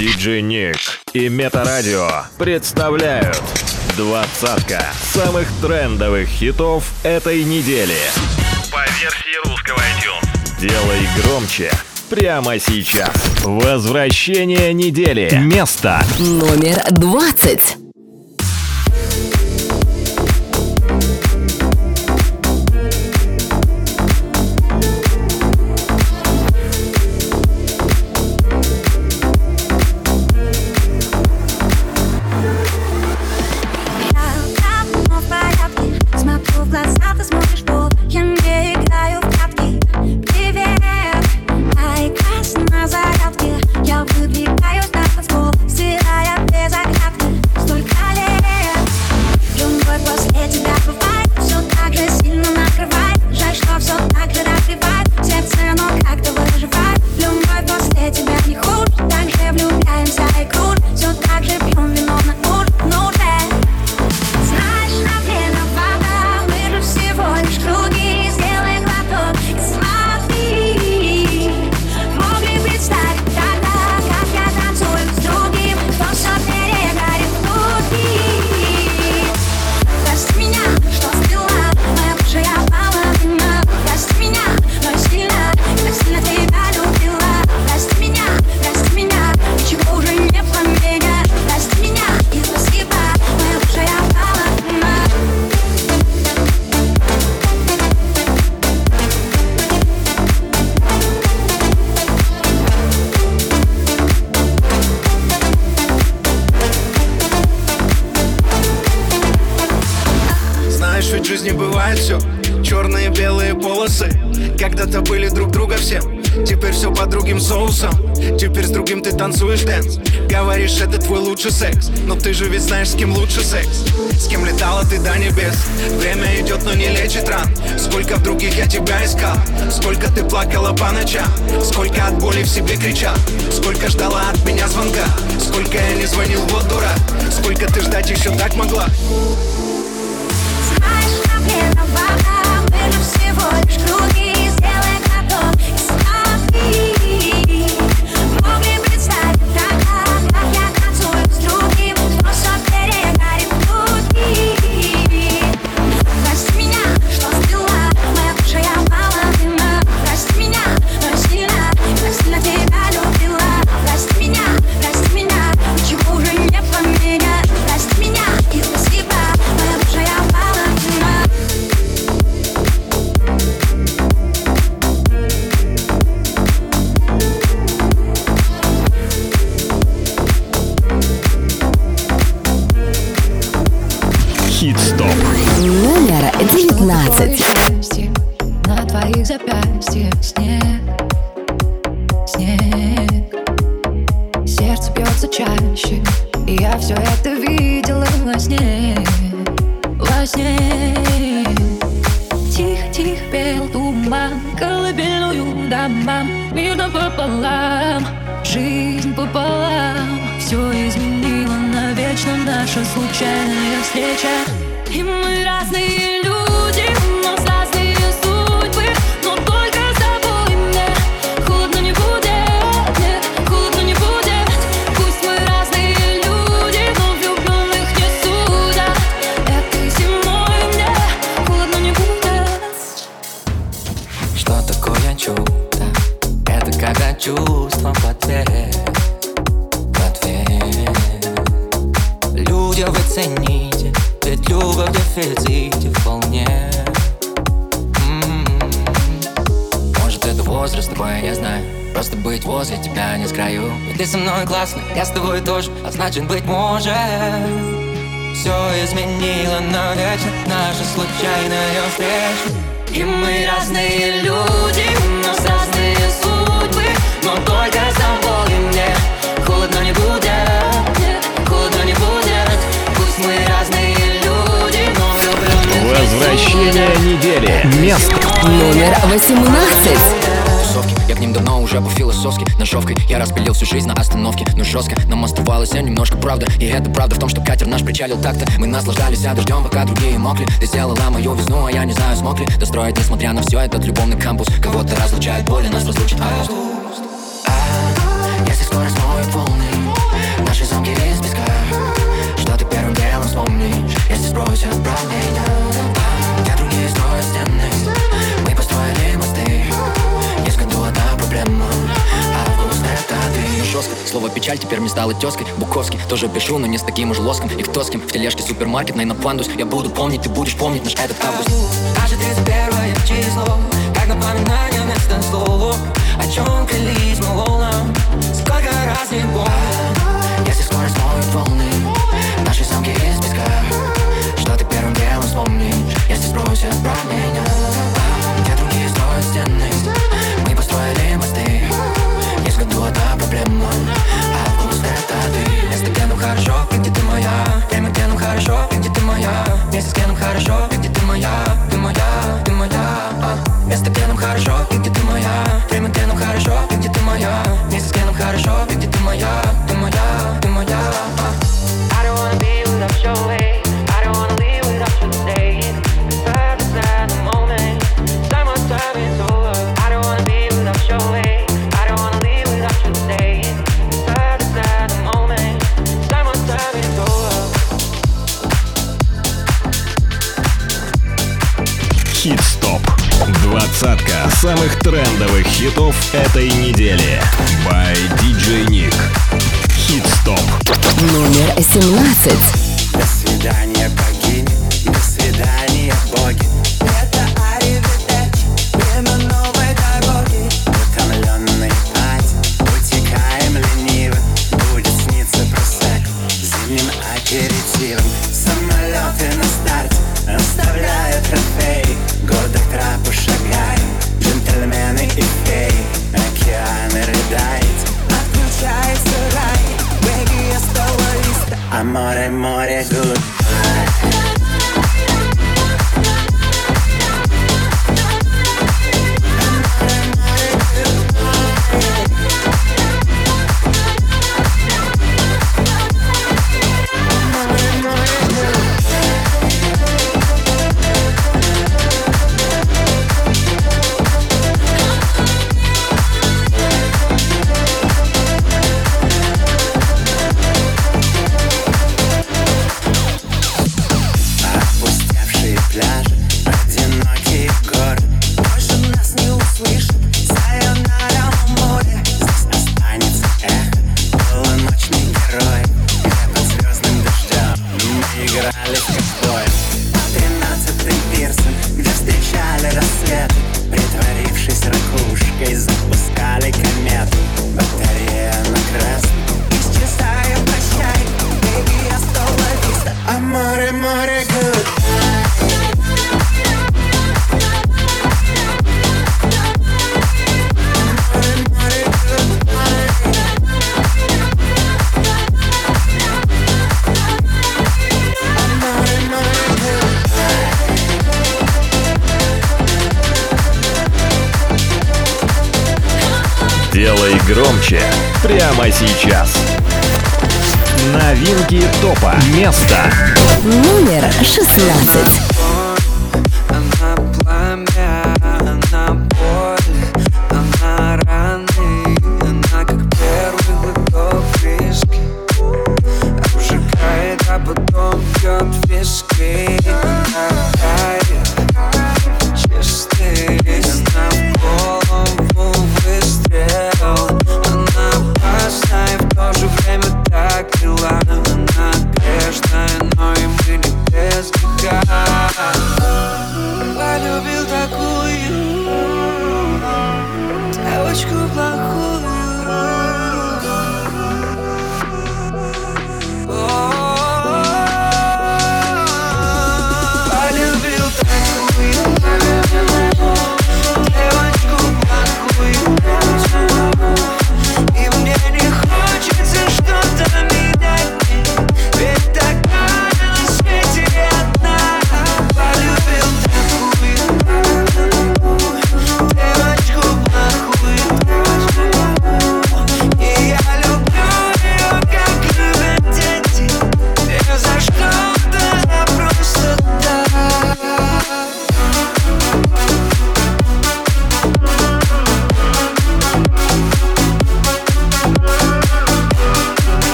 Диджей Ник и Метарадио представляют двадцатка самых трендовых хитов этой недели. По версии русского iTunes. Делай громче прямо сейчас. Возвращение недели. Место Номер двадцать. Знаешь, ведь в жизни бывает все Черные и белые полосы Когда-то были друг друга всем. Теперь все по другим соусам Теперь с другим ты танцуешь dance. Говоришь, это твой лучший секс Но ты же ведь знаешь, с кем лучше секс. С кем летала ты до небес? Время идет, но не лечит ран. Сколько в других я тебя искал? Сколько ты плакала по ночам? Сколько от боли в себе кричал? Сколько ждала от меня звонка? Сколько я не звонил, вот дурак. Сколько ты ждать еще так могла случайная встреча. И мы разные люди, у нас разные судьбы. Но только с тобой мне холодно не будет Холодно не будет. Пусть мы разные люди, но Возвращение недели. Место. Номер 18 Давным-давно уже по-философски ножовкой. Я распилил всю жизнь на остановке Но жестко нам оставалось я немножко правда И это правда в том, что катер наш причалил так-то. Мы наслаждались а дождем, пока другие мокли. Ты сделала мою весну, а я не знаю, смог ли Достроить, несмотря на все, этот любовный кампус. Кого-то разлучает боль, а нас разлучит август. А, Если скоро смоют волны Наши замки из песка. Что ты первым делом вспомнишь Если спросят правду? Слово печаль теперь мне стало тезкой Буковский тоже пишу, но не с таким уж лоском. И кто с кем в тележке супермаркет на пандус Я буду помнить, ты будешь помнить наш этот август. Даже 31 число Как напоминание вместо слов О чем клялись волнам Сколько раз не больно Если скорость ловит волны Наши замки есть бесконечно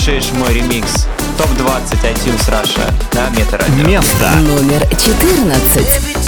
слушаешь мой ремикс. Топ-20 iTunes Russia на Метарадио. Место номер 14.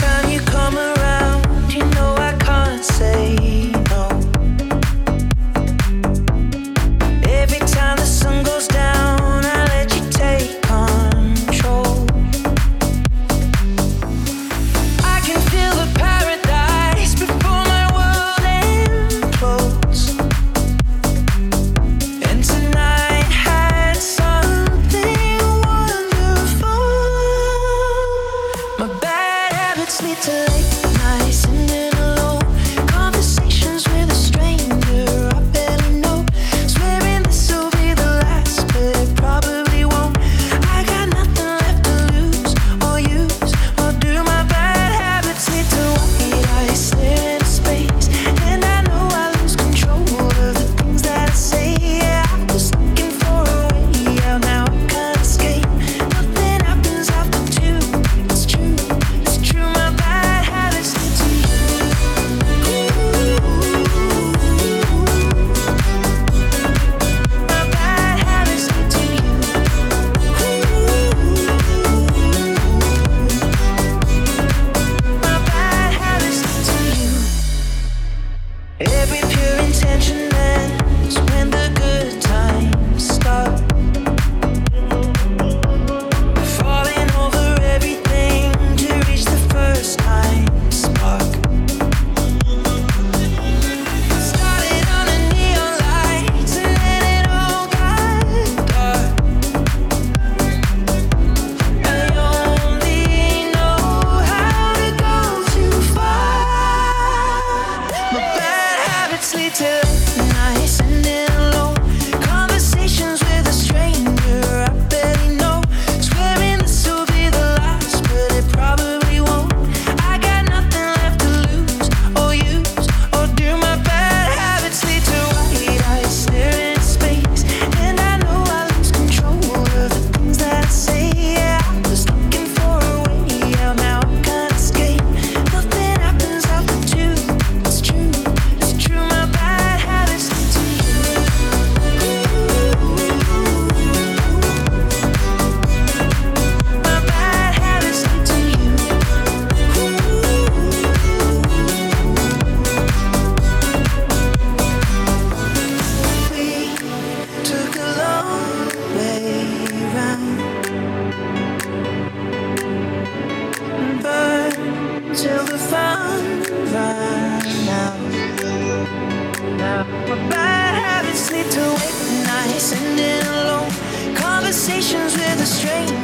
Conversations with a stranger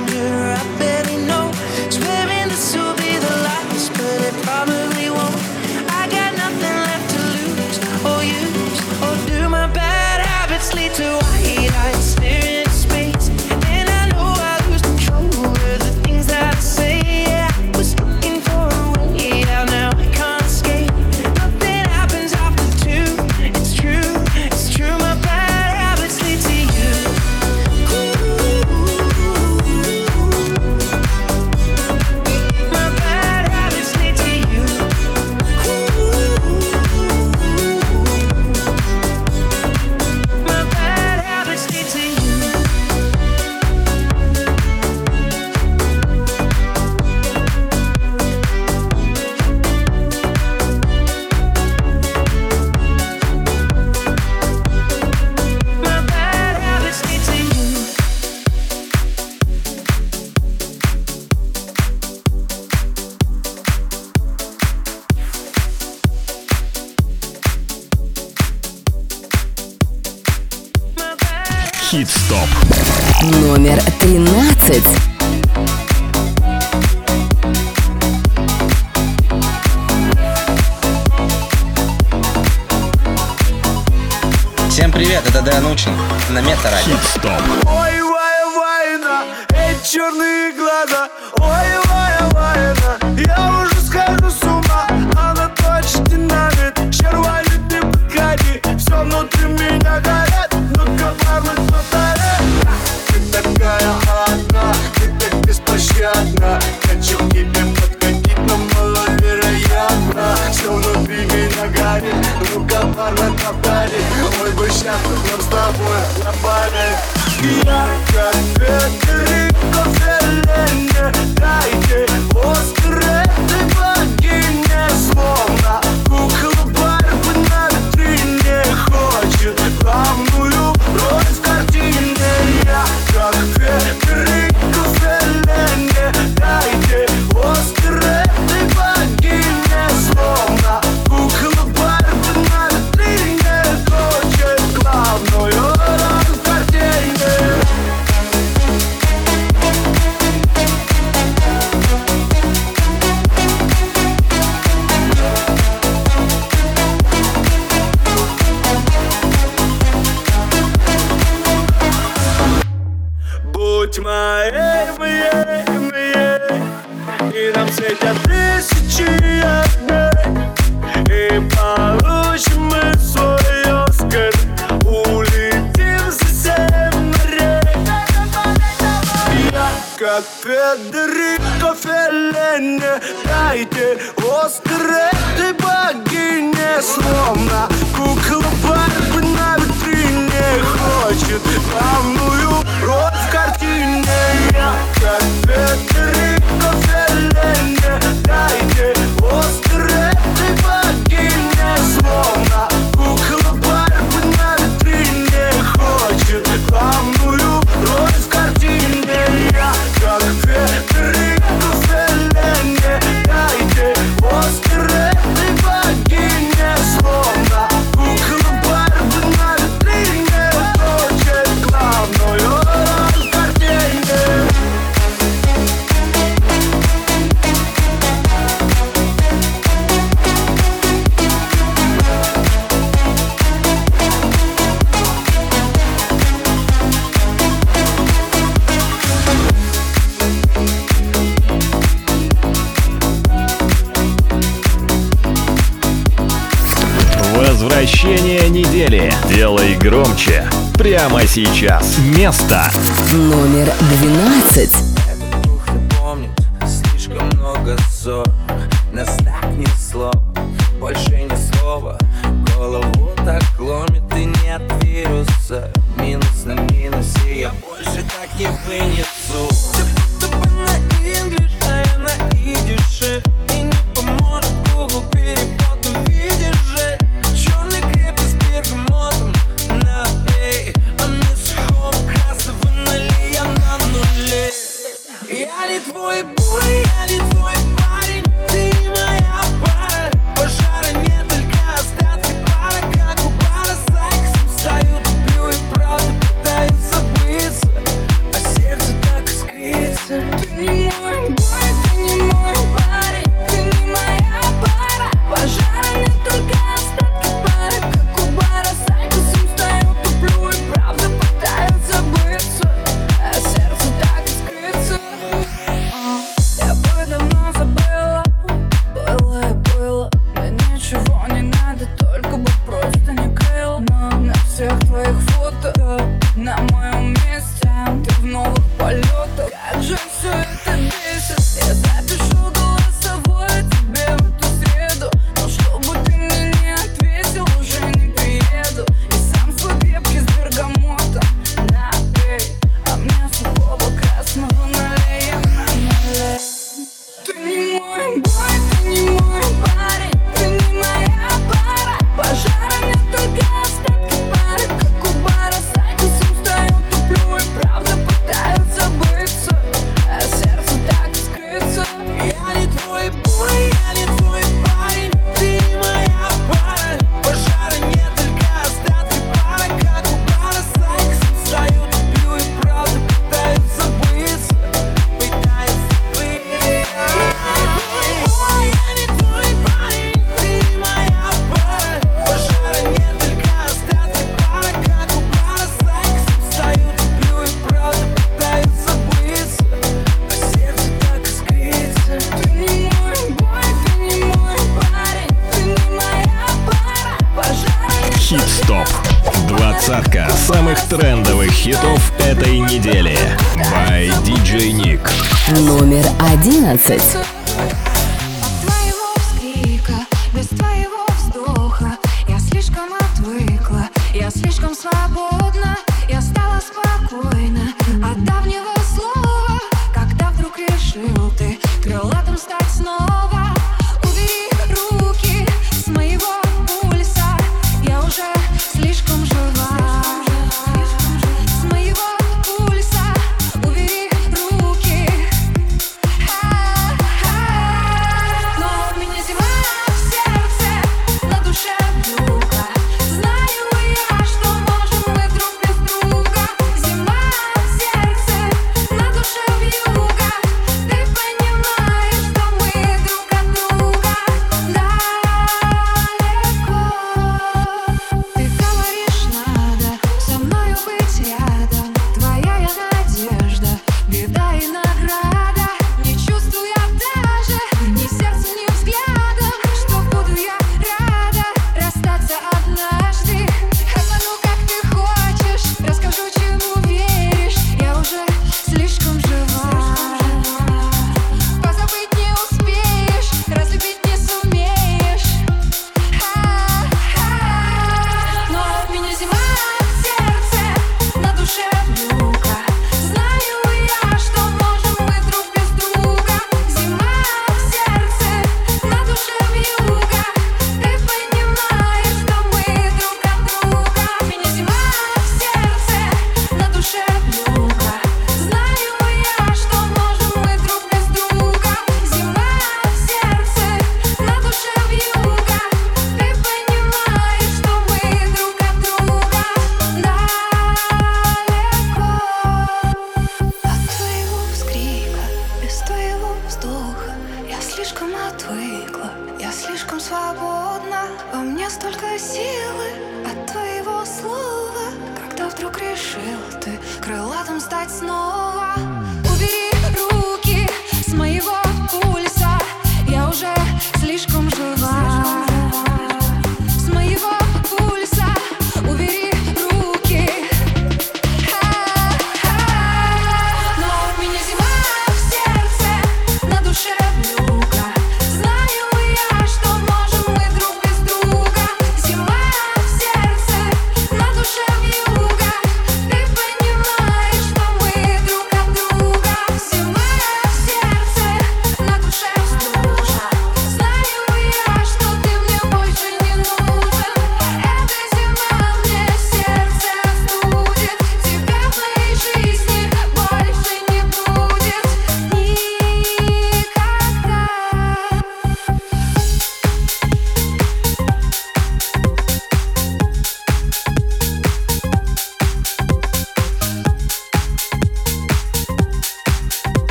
Прямо сейчас. Место. Номер 12.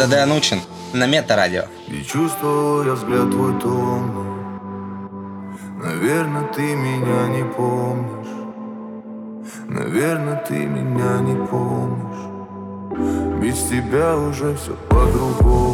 ГДД Анучин на Метарадио. И чувствовал я взгляд твой томный. Наверное, ты меня не помнишь. Наверное, ты меня не помнишь. Без тебя уже все по-другому.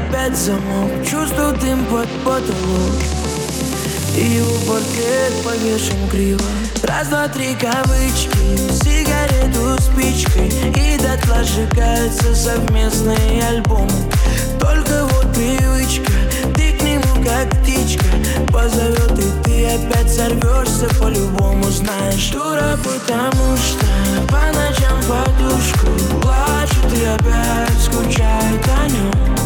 Опять замок. Чувствую дым под потолок. И его портрет повешен криво. Раз, два, три кавычки. Сигарету спичкой. И дотла сжигаются совместные альбомы. Только вот привычка. Ты к нему как птичка. Позовет и ты опять сорвешься. По-любому знаешь. Дура, потому что По ночам подушку Плачет и опять скучает о нем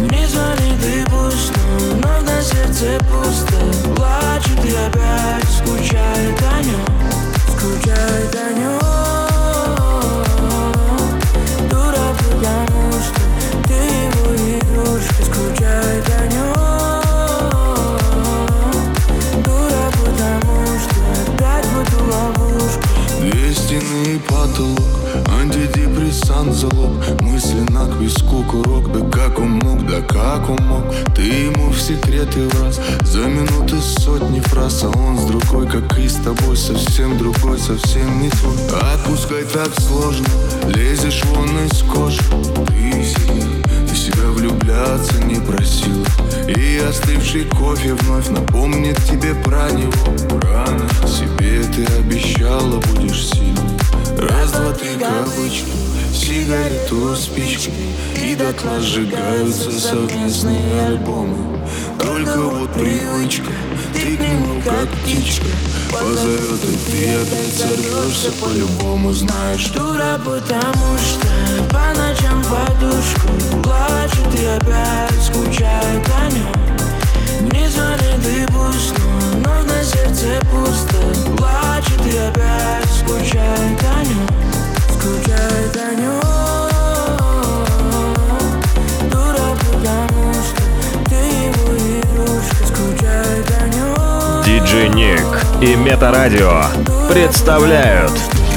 Не звонит и пусто Но на сердце пусто. Плачет и опять скучает о нем Скучает о Совсем другой, совсем не твой. Отпускай так сложно Лезешь вон из кожи. Ты себя, ты себя влюбляться не просила. И остывший кофе вновь напомнит тебе про него. Рано себе ты обещала будешь сильной. Раз, два, три кавычки Сигарету, спички. И дотла сжигаются совместные альбомы Только вот привычка. Ты к нему как птичка. Позовет и ты опять сорвешься По-любому. Знаешь Дура, потому что по ночам подушку Плачет и опять скучает о нем Не звонит и пусто, но на сердце пусто. Плачет и опять скучает о нем Скучает о нем Диджей Ник и Метарадио представляют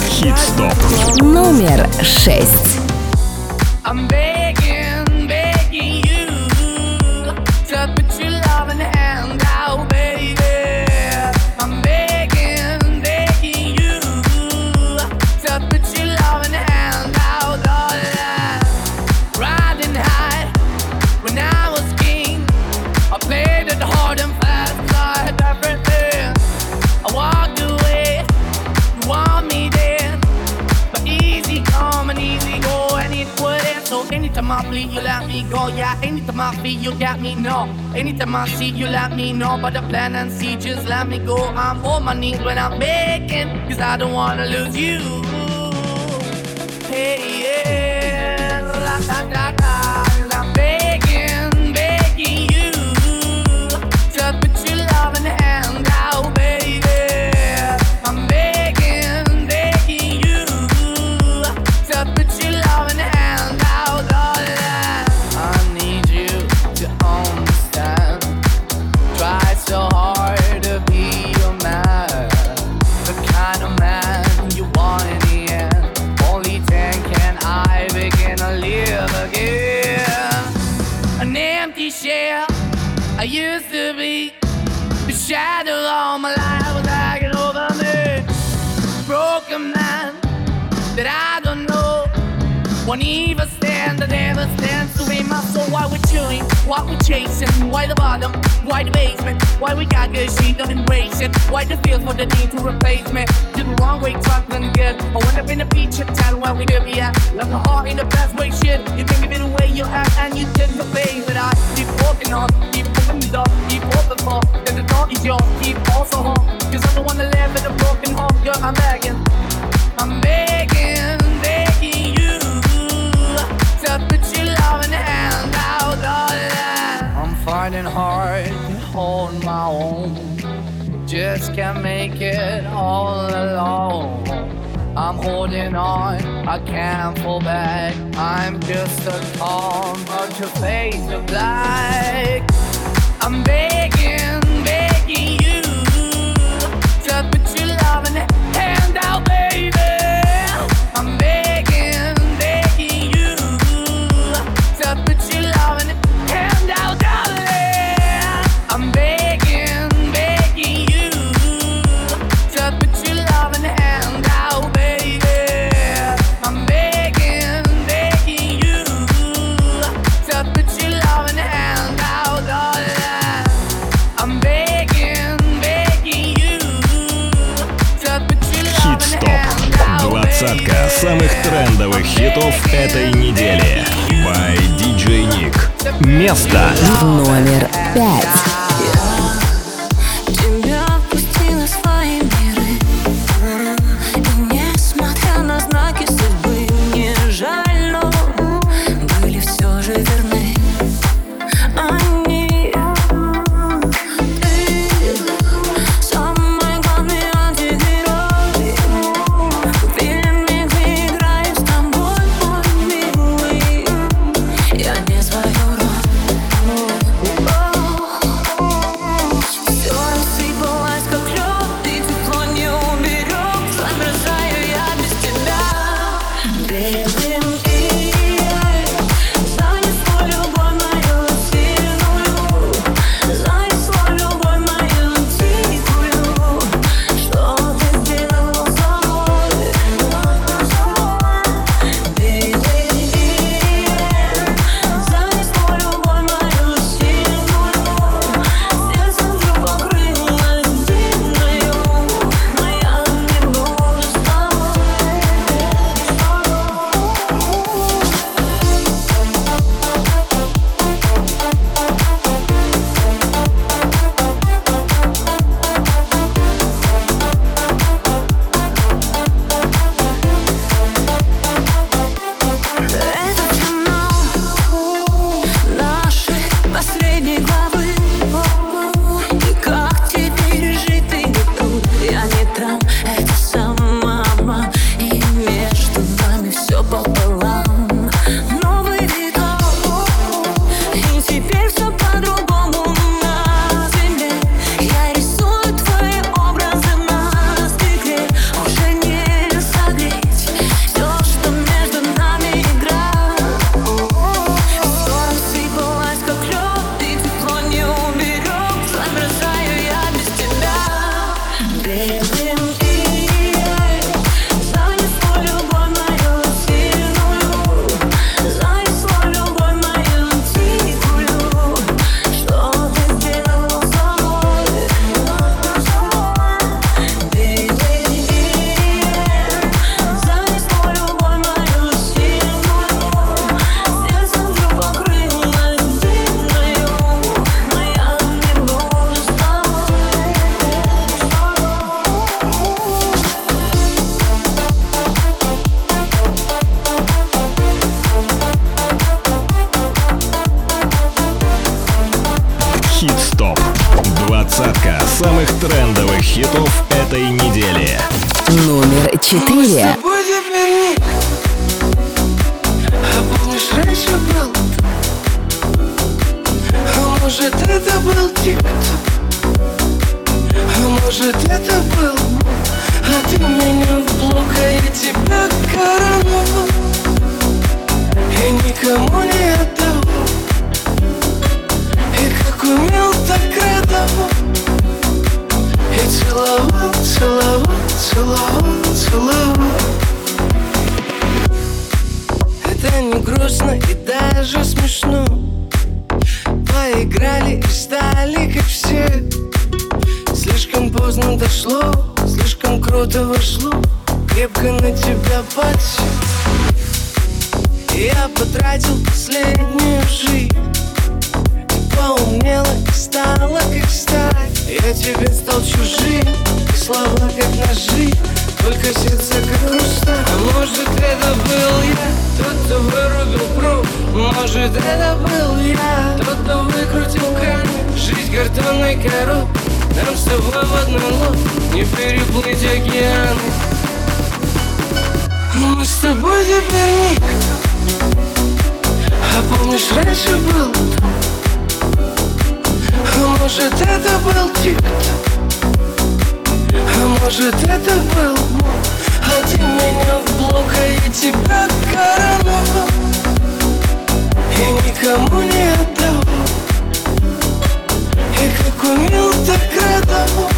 Хит-стоп. Номер шесть. Anytime I bleed, you let me go. Yeah, anytime I feel, you got me. No, anytime I see, you let me know. But the plan and see, just let me go. I'm on my knees when I'm begging, cause I don't wanna lose you. Hey, yeah, la Won't even stand, I never stand to be my soul. Why we chewing? Why we chasing? Why the bottom? Why the basement? Why we got good, she don't embrace it? Why the feel for the need to replace me? Did the wrong way, talking good. I went up in the feature town where we could be at. Left my heart in the best way, shit. You can give it away, you have, and you did the face. But I keep walking on, keep opening the door, keep open for. Cause the door is yours, keep also home. Cause I'm the one that live in a broken home, girl, I'm begging. I'm begging, love and out all. I'm finding hard to hold my own. Just can't make it all alone. I'm holding on, I can't fall back. I'm just a calm, but your face of black. I'm begging. самых трендовых хитов этой недели. By DJ Nick. Место номер пять. Это был тик-ток. А может это был А ты меня в блок, а я тебя корону. И никому не отдал. И как умел, так радовал И целовал, целовал, целовал, целовал. Это не грустно и даже смешно поиграли и стали как все. Слишком поздно дошло, слишком круто вошло. Крепко на тебя подсел. Я потратил последнюю жизнь. Поумнела и стала как сталь. Я тебе стал чужим, слова как ножи. Только сердце грустно. А может это был я? Тот, кто вырубил пруд Может это был я? Тот, кто выкрутил кран. Жизнь картонной короб Нам с тобой в одну лоб Не переплыть океаны. Мы с тобой теперь никто А помнишь, раньше был? А может это был тик-ток а может, это был ты меня в блок, а я тебя короновал И никому не отдавал И как умел, так радовал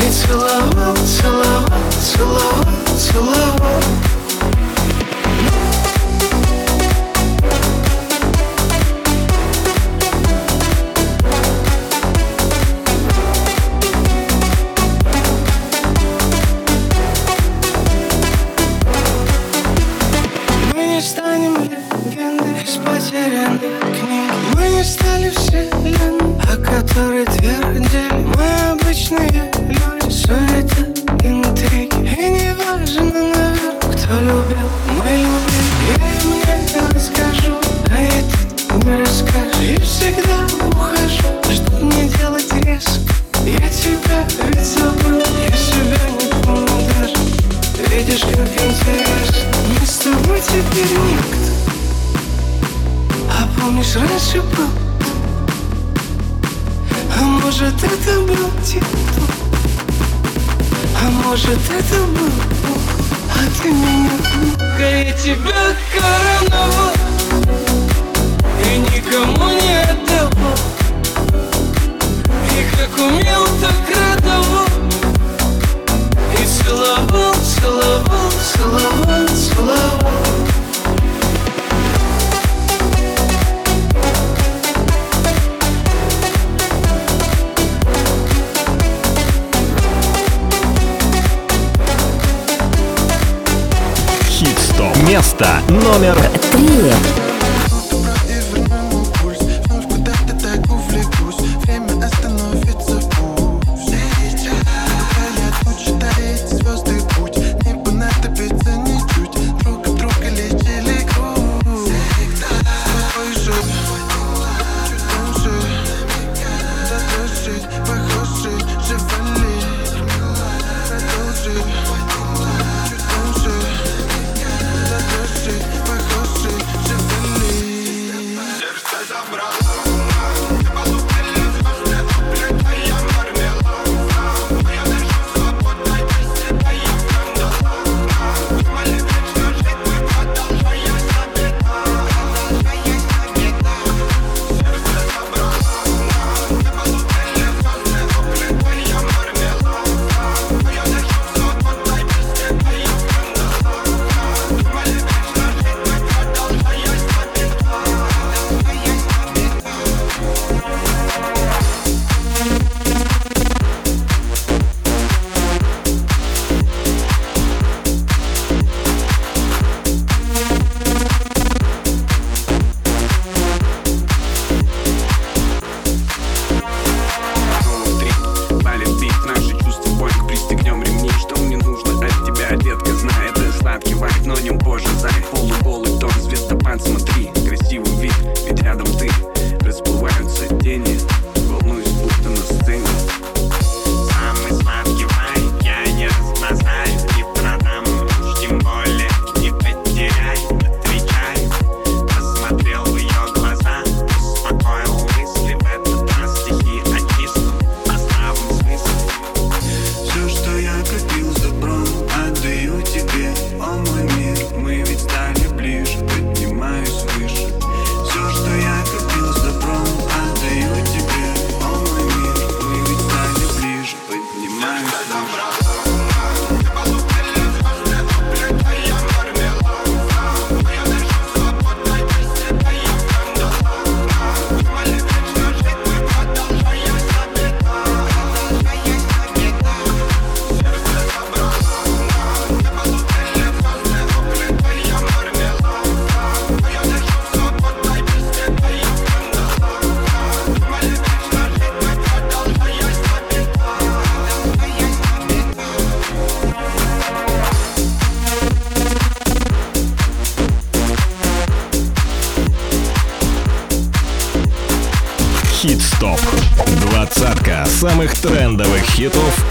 И целовал, целовал, целовал, целовал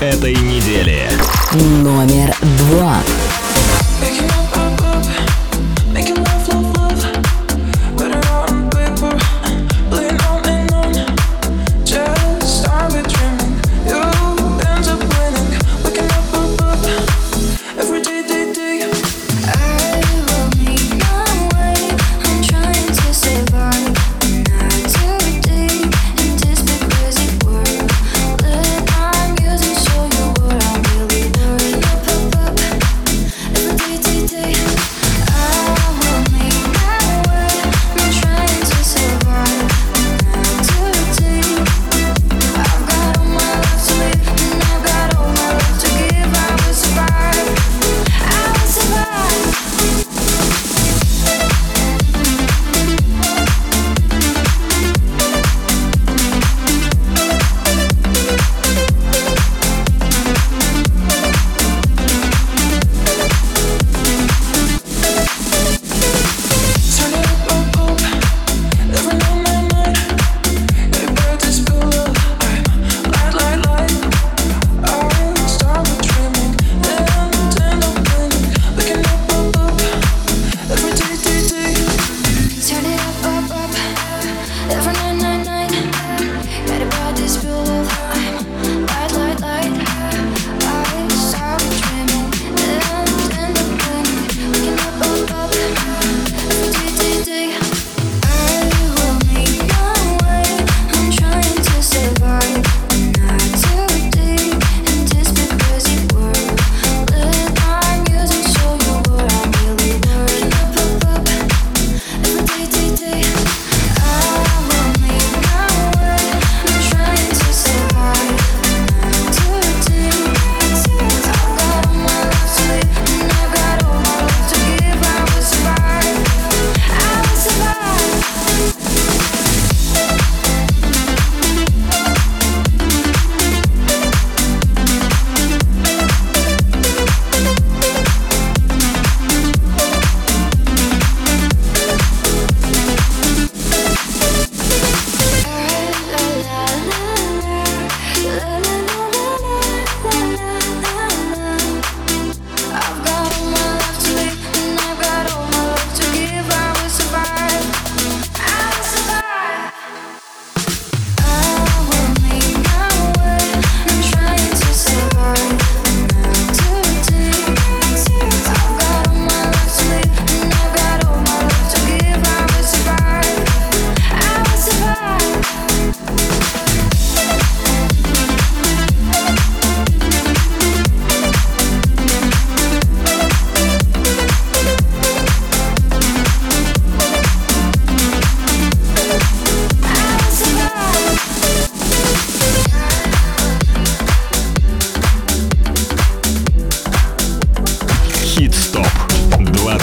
этой недели. Номер два.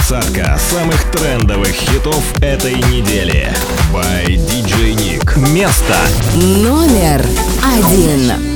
Монако, прячем в ускорении Луна с